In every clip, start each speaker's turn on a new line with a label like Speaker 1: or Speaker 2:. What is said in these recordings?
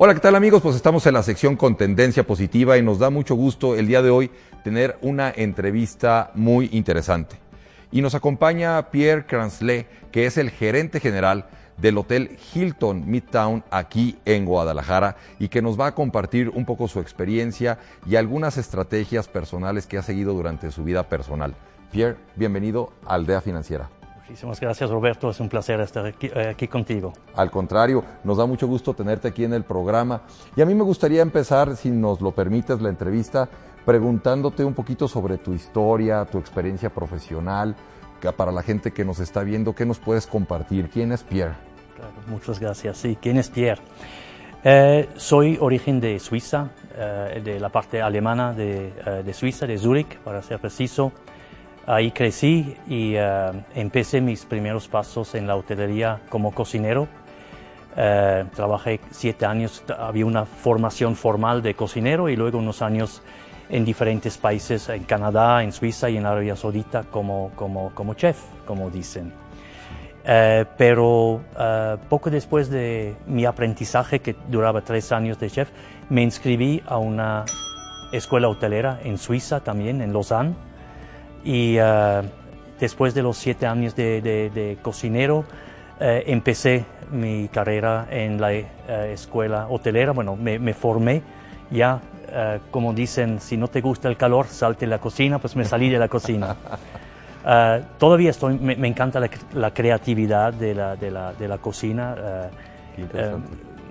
Speaker 1: Hola, ¿qué tal amigos? Pues estamos en la sección con tendencia positiva y nos da mucho gusto el día de hoy tener una entrevista muy interesante. Y nos acompaña Pierre Cransley, que es el gerente general del Hotel Hilton Midtown aquí en Guadalajara y que nos va a compartir un poco su experiencia y algunas estrategias personales que ha seguido durante su vida personal. Pierre, bienvenido a Aldea Financiera.
Speaker 2: Muchísimas gracias Roberto, es un placer estar aquí, eh, aquí, contigo.
Speaker 1: Al contrario, nos da mucho gusto tenerte aquí en el programa y a mí me gustaría empezar, si nos lo permites, la entrevista preguntándote un poquito sobre tu historia, tu experiencia profesional, para la gente que nos está viendo, ¿qué nos puedes compartir? ¿Quién es Pierre?
Speaker 2: Claro, muchas gracias. Sí, ¿quién es Pierre? Eh, soy origen de Suiza, eh, de la parte alemana de, eh, de, Suiza, de Zúrich, para ser preciso. Ahí crecí y eh, empecé mis primeros pasos en la hotelería como cocinero. Eh, trabajé siete años, había una formación formal de cocinero y luego unos años en diferentes países, en Canadá, en Suiza y en Arabia Saudita como, como, como chef, como dicen. Eh, pero poco después de mi aprendizaje, que duraba tres años de chef, me inscribí a una escuela hotelera en Suiza también, en Lausanne. Y uh, después de los siete años de, de, de cocinero, uh, empecé mi carrera en la uh, escuela hotelera. Bueno, me, me formé ya, como dicen, si no te gusta el calor, salte a la cocina, pues me salí de la cocina. todavía estoy, me, me encanta la, la, creatividad de la, de la, de la cocina.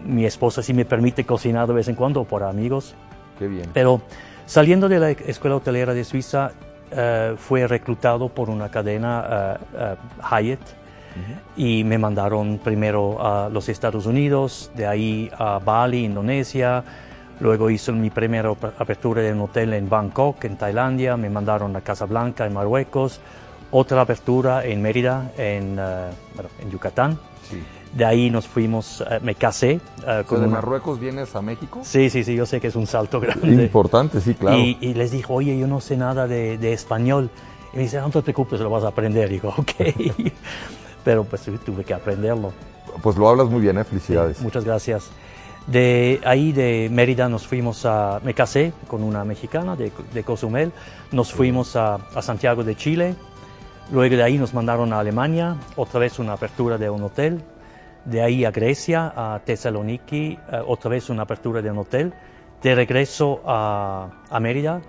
Speaker 2: mi esposa sí me permite cocinar de vez en cuando por amigos.
Speaker 1: Qué bien.
Speaker 2: Pero saliendo de la escuela hotelera de Suiza, Uh, fue reclutado por una cadena uh, uh, Hyatt -huh. y me mandaron primero a los Estados Unidos, de ahí a Bali, Indonesia. Luego hice mi primera apertura de un hotel en Bangkok, en Tailandia. Me mandaron a Casablanca, en Marruecos. Otra apertura en Mérida, en, bueno, en Yucatán.
Speaker 1: Sí.
Speaker 2: De ahí nos fuimos, uh, me casé. Uh,
Speaker 1: con ¿De una... Marruecos vienes a México?
Speaker 2: Sí, sí, sí, yo sé que es un salto grande.
Speaker 1: Importante, sí, claro.
Speaker 2: Y, y les dijo, oye, yo no sé nada de, de, español. Y me dice, no te preocupes, lo vas a aprender. Y digo, ok. Pero pues tuve que aprenderlo.
Speaker 1: Pues lo hablas muy bien, ¿eh? Felicidades.
Speaker 2: Sí, muchas gracias. De ahí de Mérida nos fuimos a, me casé con una mexicana de, de Cozumel, nos fuimos a, a Santiago de Chile, luego de ahí nos mandaron a Alemania, otra vez una apertura de un hotel, de ahí a Grecia, a Tesaloniki, uh, otra vez una apertura de un hotel, de regreso a, a Mérida,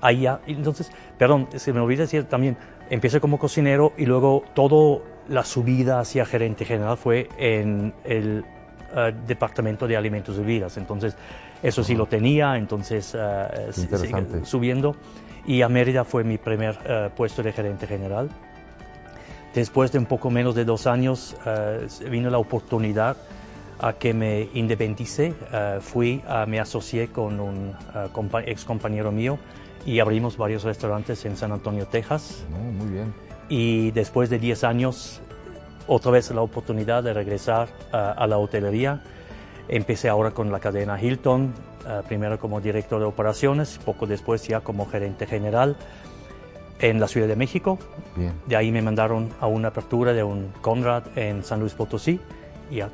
Speaker 2: ahí ya, entonces, perdón, se me olvidó decir también, empecé como cocinero y luego toda la subida hacia gerente general fue en el uh, departamento de alimentos y bebidas, entonces eso sí lo tenía, entonces uh,
Speaker 1: sigue
Speaker 2: subiendo y a Mérida fue mi primer puesto de gerente general. Después de un poco menos de dos años vino la oportunidad a que me independice. Uh, fui, uh, me asocié con un compa ex compañero mío y abrimos varios restaurantes en San Antonio, Texas.
Speaker 1: No, muy bien.
Speaker 2: Y después de 10 años, otra vez la oportunidad de regresar a la hotelería. Empecé ahora con la cadena Hilton, primero como director de operaciones, poco después ya como gerente general en la Ciudad de México.
Speaker 1: Bien.
Speaker 2: De ahí me mandaron a una apertura de un Conrad en San Luis Potosí y a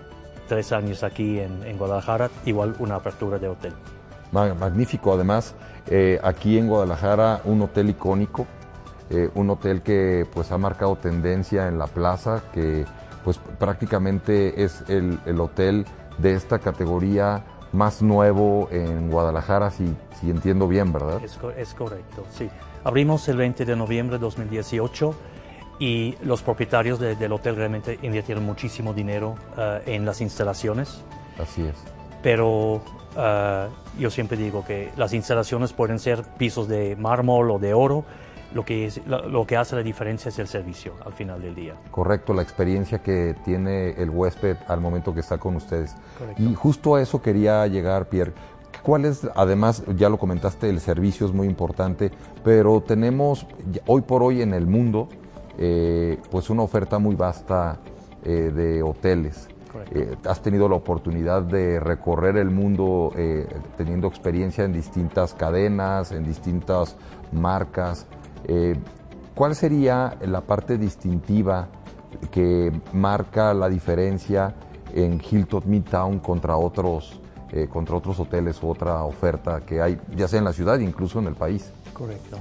Speaker 2: tres años aquí en, en Guadalajara, igual una apertura de hotel.
Speaker 1: Magnífico, además, eh, aquí en Guadalajara un hotel icónico, eh, un hotel que pues ha marcado tendencia en la plaza, que pues prácticamente es el, el hotel de esta categoría más nuevo en Guadalajara, si, si entiendo bien, ¿verdad?
Speaker 2: Es, es correcto, sí. Abrimos el 20 de noviembre de 2018 y los propietarios de, del hotel realmente invirtieron muchísimo dinero uh, en las instalaciones.
Speaker 1: Así es.
Speaker 2: Pero uh, yo siempre digo que las instalaciones pueden ser pisos de mármol o de oro. Lo que, es, lo, que hace la diferencia es el servicio al final del día.
Speaker 1: Correcto, la experiencia que tiene el huésped al momento que está con ustedes.
Speaker 2: Correcto.
Speaker 1: Y justo a eso quería llegar, Pierre. ¿Cuál es, además, ya lo comentaste, el servicio es muy importante, pero tenemos hoy por hoy en el mundo, eh, pues una oferta muy vasta eh, de hoteles. Eh, has tenido la oportunidad de recorrer el mundo eh, teniendo experiencia en distintas cadenas, en distintas marcas. Eh, ¿Cuál sería la parte distintiva que marca la diferencia en Hilton Midtown contra otros eh, contra otros hoteles u otra oferta que hay, ya sea en la ciudad incluso en el país.
Speaker 2: Correcto.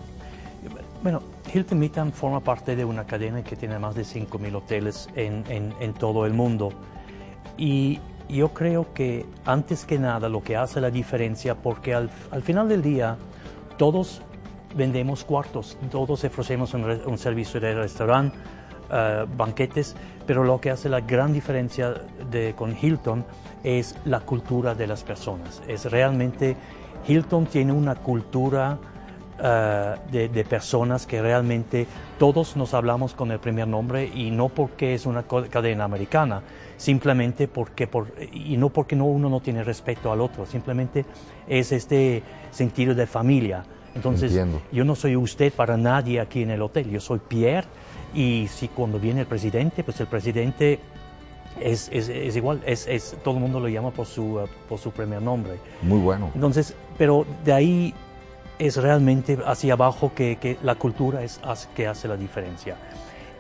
Speaker 2: Bueno, Hilton Midtown forma parte de una cadena que tiene más de 5.000 hoteles en, todo el mundo. Y yo creo que antes que nada lo que hace la diferencia, porque al final del día todos vendemos cuartos, todos ofrecemos un, un servicio de restaurante, uh, banquetes, pero lo que hace la gran diferencia de, con Hilton es la cultura de las personas. Es realmente, Hilton tiene una cultura uh, de, de, personas que realmente todos nos hablamos con el primer nombre y no porque es una cadena americana, simplemente porque, por, y no porque no, uno no tiene respeto al otro, simplemente es este sentido de familia. Entonces, yo no soy usted para nadie aquí en el hotel, yo soy Pierre y si cuando viene el presidente, pues el presidente es, es, es igual, es, es, todo el mundo lo llama por su, uh, por su primer nombre.
Speaker 1: Muy bueno.
Speaker 2: Entonces, pero de ahí es realmente hacia abajo que, que la cultura es que hace la diferencia.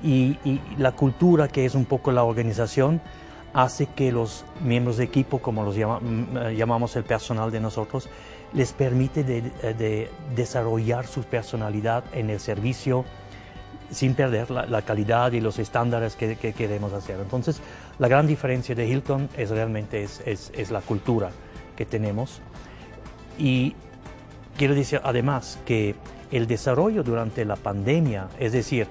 Speaker 2: Y, y, la cultura, que es un poco la organización, hace que los miembros de equipo, como los llama, mm, llamamos el personal de nosotros, les permite de, desarrollar su personalidad en el servicio sin perder la, calidad y los estándares que, queremos hacer. Entonces, la gran diferencia de Hilton es realmente es, es, la cultura que tenemos. Y quiero decir además que el desarrollo durante la pandemia, es decir,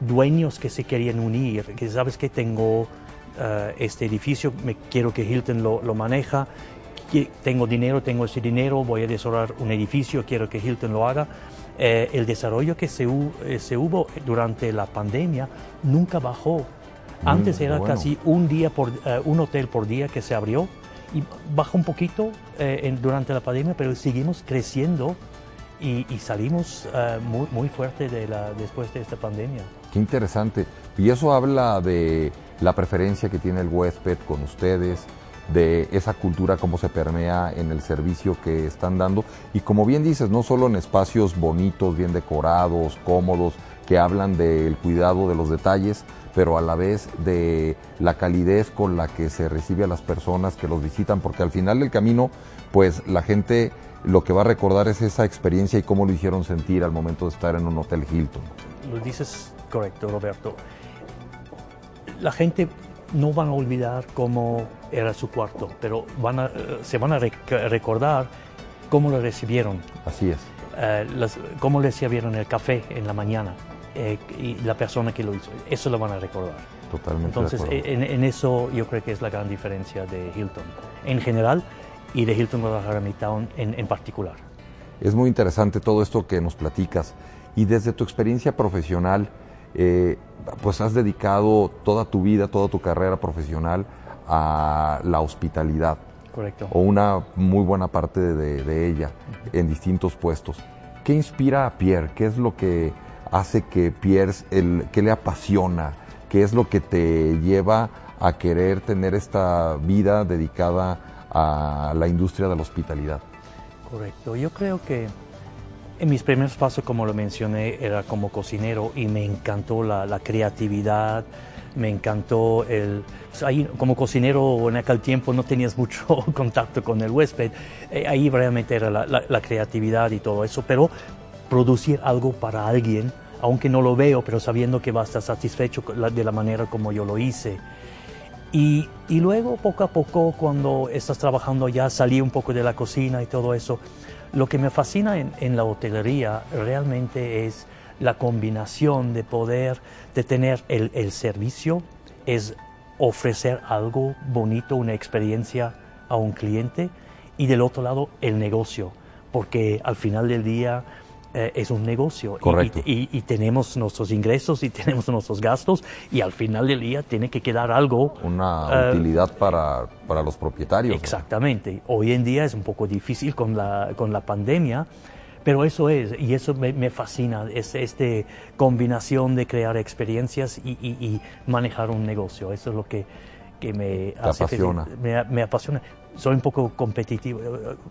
Speaker 2: dueños que se querían unir, que sabes que tengo eh, este edificio, me, quiero que Hilton lo, lo maneja, tengo dinero, tengo ese dinero, voy a desarrollar un edificio, quiero que Hilton lo haga. Eh, el desarrollo que se, eh, se, hubo durante la pandemia nunca bajó. Mm, Antes era casi un, día por, eh, un hotel por día que se abrió y bajó un poquito durante la pandemia, pero seguimos creciendo y, salimos muy, muy fuerte de la, después de esta pandemia.
Speaker 1: Qué interesante. Y eso habla de la preferencia que tiene el huésped con ustedes, de esa cultura, cómo se permea en el servicio que están dando. Y como bien dices, no solo en espacios bonitos, bien decorados, cómodos, que hablan del cuidado de los detalles, pero a la vez de la calidez con la que se recibe a las personas que los visitan, porque al final del camino, pues la gente lo que va a recordar es esa experiencia y cómo lo hicieron sentir al momento de estar en un hotel Hilton.
Speaker 2: Lo dices correcto, Roberto. La gente no van a olvidar cómo era su cuarto, pero van a, eh, se van a recordar cómo lo recibieron.
Speaker 1: Así es.
Speaker 2: Eh, cómo le sirvieron el café en la mañana eh, y la persona que lo hizo. Eso lo van a recordar.
Speaker 1: Totalmente.
Speaker 2: Entonces, en, eso yo creo que es la gran diferencia de Hilton en general y de Hilton Guadalajara Midtown en, en particular.
Speaker 1: Es muy interesante todo esto que nos platicas. Y desde tu experiencia profesional, eh, pues has dedicado toda tu vida, toda tu carrera profesional a la hospitalidad.
Speaker 2: Correcto.
Speaker 1: O una muy buena parte de, ella en distintos puestos. ¿Qué inspira a Pierre? ¿Qué es lo que hace que Pierre, el, qué le apasiona? ¿Qué es lo que te lleva a querer tener esta vida dedicada a la industria de la hospitalidad?
Speaker 2: Correcto. Yo creo que en mis primeros pasos, como lo mencioné, era como cocinero y me encantó la, creatividad, me encantó el... Ahí, como cocinero en aquel tiempo no tenías mucho contacto con el huésped, eh, ahí realmente era la, creatividad y todo eso, pero producir algo para alguien, aunque no lo veo, pero sabiendo que va a estar satisfecho de la manera como yo lo hice. Y luego, poco a poco, cuando estás trabajando ya, salí un poco de la cocina y todo eso, lo que me fascina en, la hotelería realmente es la combinación de poder, de tener el, servicio, es ofrecer algo bonito, una experiencia a un cliente y del otro lado el negocio, porque al final del día eh, es un negocio Y, tenemos nuestros ingresos y tenemos nuestros gastos y al final del día tiene que quedar algo.
Speaker 1: Una eh, utilidad para, para, los propietarios.
Speaker 2: Exactamente. Hoy en día es un poco difícil con la, con la pandemia, pero eso es, y eso me, me fascina, es esta combinación de crear experiencias y, y, manejar un negocio. Eso es lo que, que me,
Speaker 1: apasiona.
Speaker 2: Me, me apasiona soy un poco competitivo,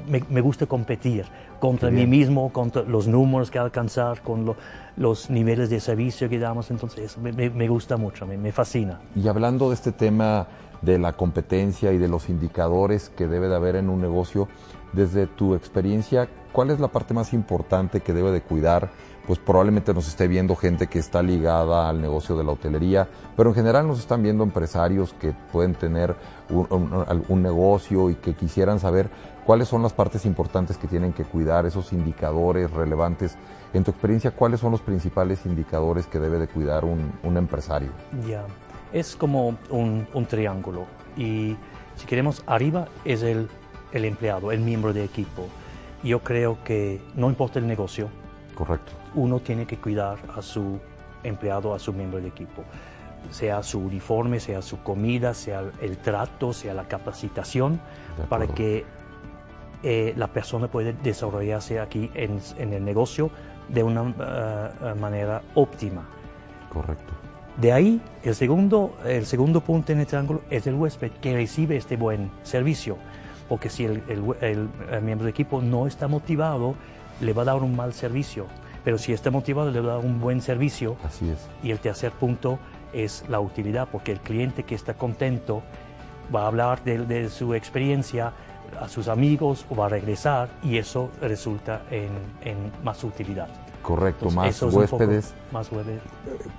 Speaker 2: me, gusta competir contra mí mismo, contra los números que alcanzar, con los niveles de servicio que damos, entonces me, gusta mucho, me, fascina.
Speaker 1: Y hablando de este tema de la competencia y de los indicadores que debe de haber en un negocio, desde tu experiencia, ¿cuál es la parte más importante que debe de cuidar? Pues probablemente nos esté viendo gente que está ligada al negocio de la hotelería, pero en general nos están viendo empresarios que pueden tener un, negocio y que quisieran saber cuáles son las partes importantes que tienen que cuidar, esos indicadores relevantes. En tu experiencia, ¿cuáles son los principales indicadores que debe de cuidar un, empresario?
Speaker 2: Ya, es como un, triángulo y si queremos, arriba es el, el empleado, el miembro de equipo. Yo creo que no importa el negocio.
Speaker 1: Correcto.
Speaker 2: Uno tiene que cuidar a su empleado, a su miembro de equipo sea su uniforme, sea su comida, sea el trato, sea la capacitación, para que eh, la persona puede desarrollarse aquí en, el negocio de una eh, manera óptima.
Speaker 1: Correcto.
Speaker 2: De ahí, el segundo, el segundo punto en el triángulo es el huésped que recibe este buen servicio. Porque si el, miembro de equipo no está motivado, le va a dar un mal servicio. Pero si está motivado, le va a dar un buen servicio.
Speaker 1: Así es.
Speaker 2: Y el tercer punto es la utilidad, porque el cliente que está contento va a hablar de, de su experiencia, a sus amigos o va a regresar y eso resulta en, más utilidad.
Speaker 1: Correcto, más huéspedes.
Speaker 2: más huéspedes.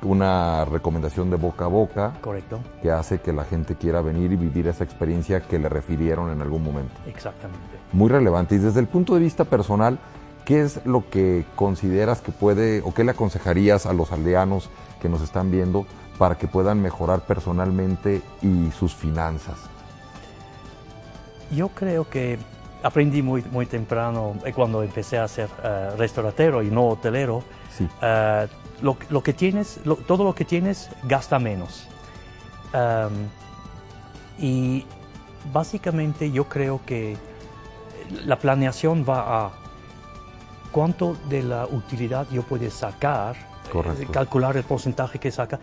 Speaker 1: Una recomendación de boca a boca.
Speaker 2: Correcto.
Speaker 1: Que hace que la gente quiera venir y vivir esa experiencia que le refirieron en algún momento.
Speaker 2: Exactamente.
Speaker 1: Muy relevante. Y desde el punto de vista personal, ¿qué es lo que consideras que puede o qué le aconsejarías a los aldeanos que nos están viendo para que puedan mejorar personalmente y sus finanzas?
Speaker 2: Yo creo que aprendí muy, muy temprano, eh, cuando empecé a ser uh, restauratero y no hotelero, eh, lo, que tienes, todo lo que tienes gasta menos. y básicamente yo creo que la planeación va a cuánto de la utilidad yo puedo sacar, calcular el porcentaje que saca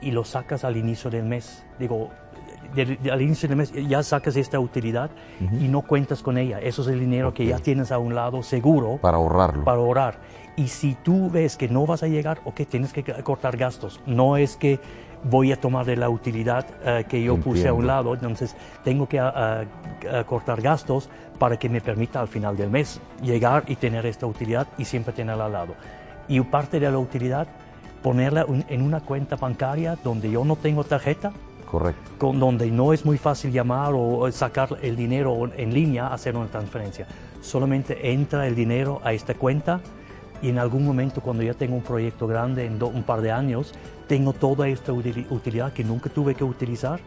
Speaker 2: y lo sacas al inicio del mes. Digo, al inicio del mes ya sacas esta utilidad y no cuentas con ella. Eso es el dinero que ya tienes a un lado seguro.
Speaker 1: Para ahorrarlo.
Speaker 2: Para ahorrar. Y si tú ves que no vas a llegar, ok, tienes que cortar gastos. No es que voy a tomar de la utilidad eh, que yo puse a un lado, entonces tengo que ah, cortar gastos para que me permita al final del mes llegar y tener esta utilidad y siempre tenerla al lado. Y parte de la utilidad, ponerla en una cuenta bancaria donde yo no tengo tarjeta,
Speaker 1: Correcto.
Speaker 2: Con, donde no es muy fácil llamar o sacar el dinero en línea, hacer una transferencia. Solamente entra el dinero a esta cuenta y en algún momento cuando ya tengo un proyecto grande en un par de años, tengo toda esta utilidad que nunca tuve que utilizar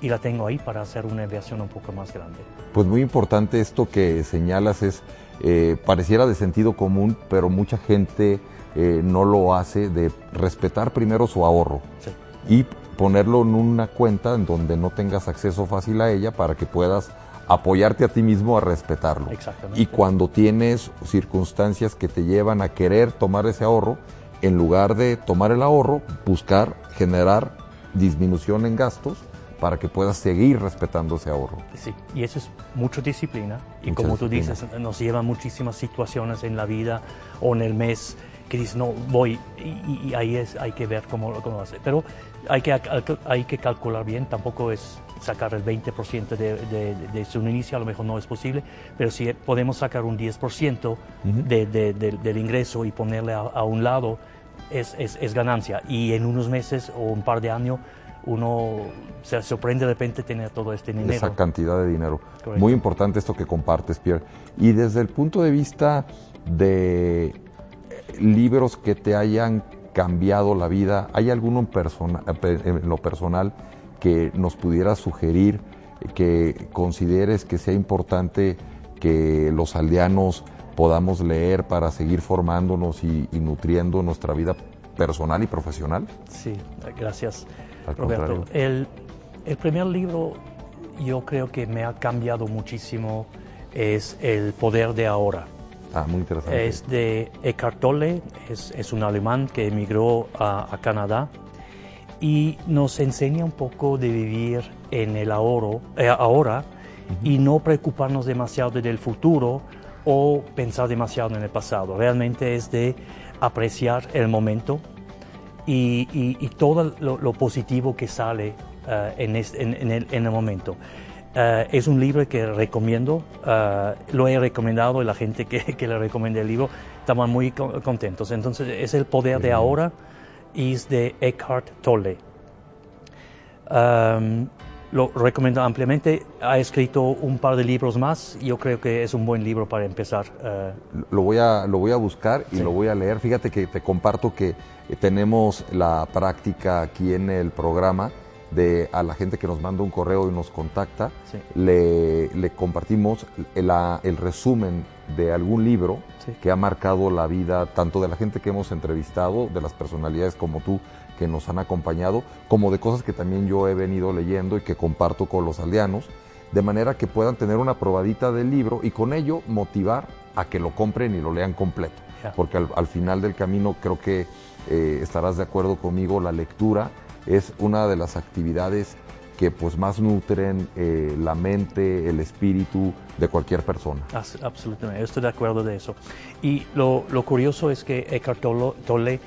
Speaker 2: y la tengo ahí para hacer una inversión un poco más grande.
Speaker 1: Pues muy importante esto que señalas es, eh, pareciera de sentido común, pero mucha gente eh, no lo hace de respetar primero su ahorro. Sí. Y ponerlo en una cuenta en donde no tengas acceso fácil a ella para que puedas apoyarte a ti mismo a respetarlo.
Speaker 2: Exactamente.
Speaker 1: Y cuando tienes circunstancias que te llevan a querer tomar ese ahorro, en lugar de tomar el ahorro, buscar generar disminución en gastos para que puedas seguir respetando ese ahorro.
Speaker 2: Sí, y eso es mucha disciplina. Y como tú dices, nos lleva muchísimas situaciones en la vida o en el mes que dices, no, voy, y, ahí es, hay que ver cómo, cómo lo hace. Pero hay que, hay que calcular bien, tampoco es sacar el 20% de, de, su inicio, a lo mejor no es posible, pero si podemos sacar un 10% del ingreso y ponerle a, un lado, es, es, es, ganancia. Y en unos meses o un par de años uno se sorprende de repente tener todo este dinero.
Speaker 1: Esa cantidad de dinero. Muy importante esto que compartes, Pierre. Y desde el punto de vista de libros que te hayan cambiado la vida? ¿Hay alguno en, en lo personal que nos pudiera sugerir que consideres que sea importante que los aldeanos podamos leer para seguir formándonos y, nutriendo nuestra vida personal y profesional?
Speaker 2: Sí, gracias, Roberto. El, el primer libro yo creo que me ha cambiado muchísimo es El Poder de Ahora
Speaker 1: Ah, muy interesante.
Speaker 2: Es de Eckhart Tolle, es, es un alemán que emigró a, a, Canadá y nos enseña un poco de vivir en el ahorro, eh, ahora y no preocuparnos demasiado del futuro o pensar demasiado en el pasado. Realmente es de apreciar el momento y, y, todo lo, lo, positivo que sale eh, en, en, el, en, el, momento. Eh, es un libro que recomiendo, lo he recomendado y la gente que, que le recomendé el libro estaban muy contentos. Entonces es El Poder de Ahora y es de Eckhart Tolle. Um, lo recomiendo ampliamente. Ha escrito un par de libros más. Yo creo que es un buen libro para empezar.
Speaker 1: Eh. Lo, voy a, lo voy a buscar y lo voy a leer. Fíjate que te comparto que tenemos la práctica aquí en el programa de a la gente que nos manda un correo y nos contacta, le, le, compartimos el, el, resumen de algún libro que ha marcado la vida tanto de la gente que hemos entrevistado, de las personalidades como tú, que nos han acompañado, como de cosas que también yo he venido leyendo y que comparto con los aldeanos, de manera que puedan tener una probadita del libro y con ello motivar a que lo compren y lo lean completo. Porque al, final del camino creo que eh, estarás de acuerdo conmigo, la lectura es una de las actividades que pues más nutren eh, la mente, el espíritu de cualquier persona.
Speaker 2: Absolutamente, estoy de acuerdo de eso. Y lo, lo curioso es que Eckhart Tolle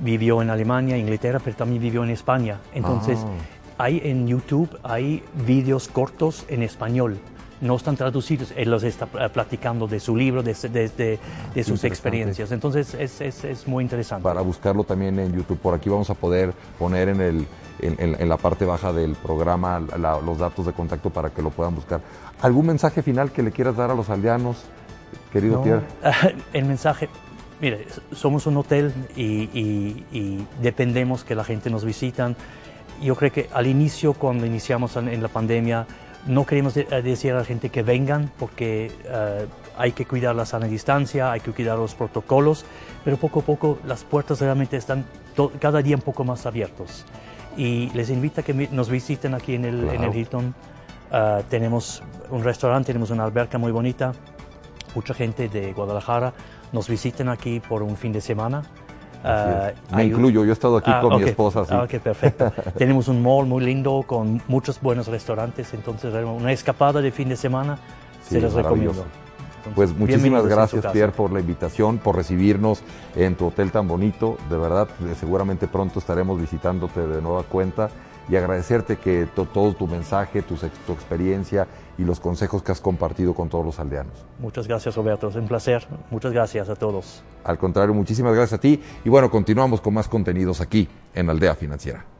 Speaker 2: vivió en Alemania, Inglaterra, pero también vivió en España. Entonces, ah. hay en YouTube, hay vídeos cortos en español. No están traducidos, él los está platicando de su libro, de, de, sus experiencias. Entonces es, es, es, muy interesante.
Speaker 1: Para buscarlo también en YouTube, por aquí vamos a poder poner en, el, en, la parte baja del programa los datos de contacto para que lo puedan buscar. ¿Algún mensaje final que le quieras dar a los aldeanos, querido Pierre?
Speaker 2: el mensaje, Mire, somos un hotel y, dependemos que la gente nos visita. Yo creo que al inicio, cuando iniciamos en, la pandemia, no queremos decir a la gente que vengan porque eh, hay que cuidar la sana distancia, hay que cuidar los protocolos, pero poco a poco las puertas realmente están cada día un poco más abiertos. Y les invito a que nos visiten aquí en el, en el Hilton. Eh, tenemos un restaurante, tenemos una alberca muy bonita, mucha gente de Guadalajara nos visiten aquí por un fin de semana.
Speaker 1: Uh, Me incluyo, yo he estado aquí ah, con mi esposa.
Speaker 2: Ah, ok, perfecto. Tenemos un mall muy lindo con muchos buenos restaurantes, entonces una escapada de fin de semana se les recomiendo.
Speaker 1: pues muchísimas gracias Pierre por la invitación, por recibirnos en tu hotel tan bonito. De verdad, seguramente pronto estaremos visitándote de nueva cuenta y agradecerte que todo tu mensaje, tu, tu, experiencia y los consejos que has compartido con todos los aldeanos.
Speaker 2: Muchas gracias Roberto, es un placer. Muchas gracias a todos.
Speaker 1: Al contrario, muchísimas gracias a ti y bueno, continuamos con más contenidos aquí en Aldea Financiera.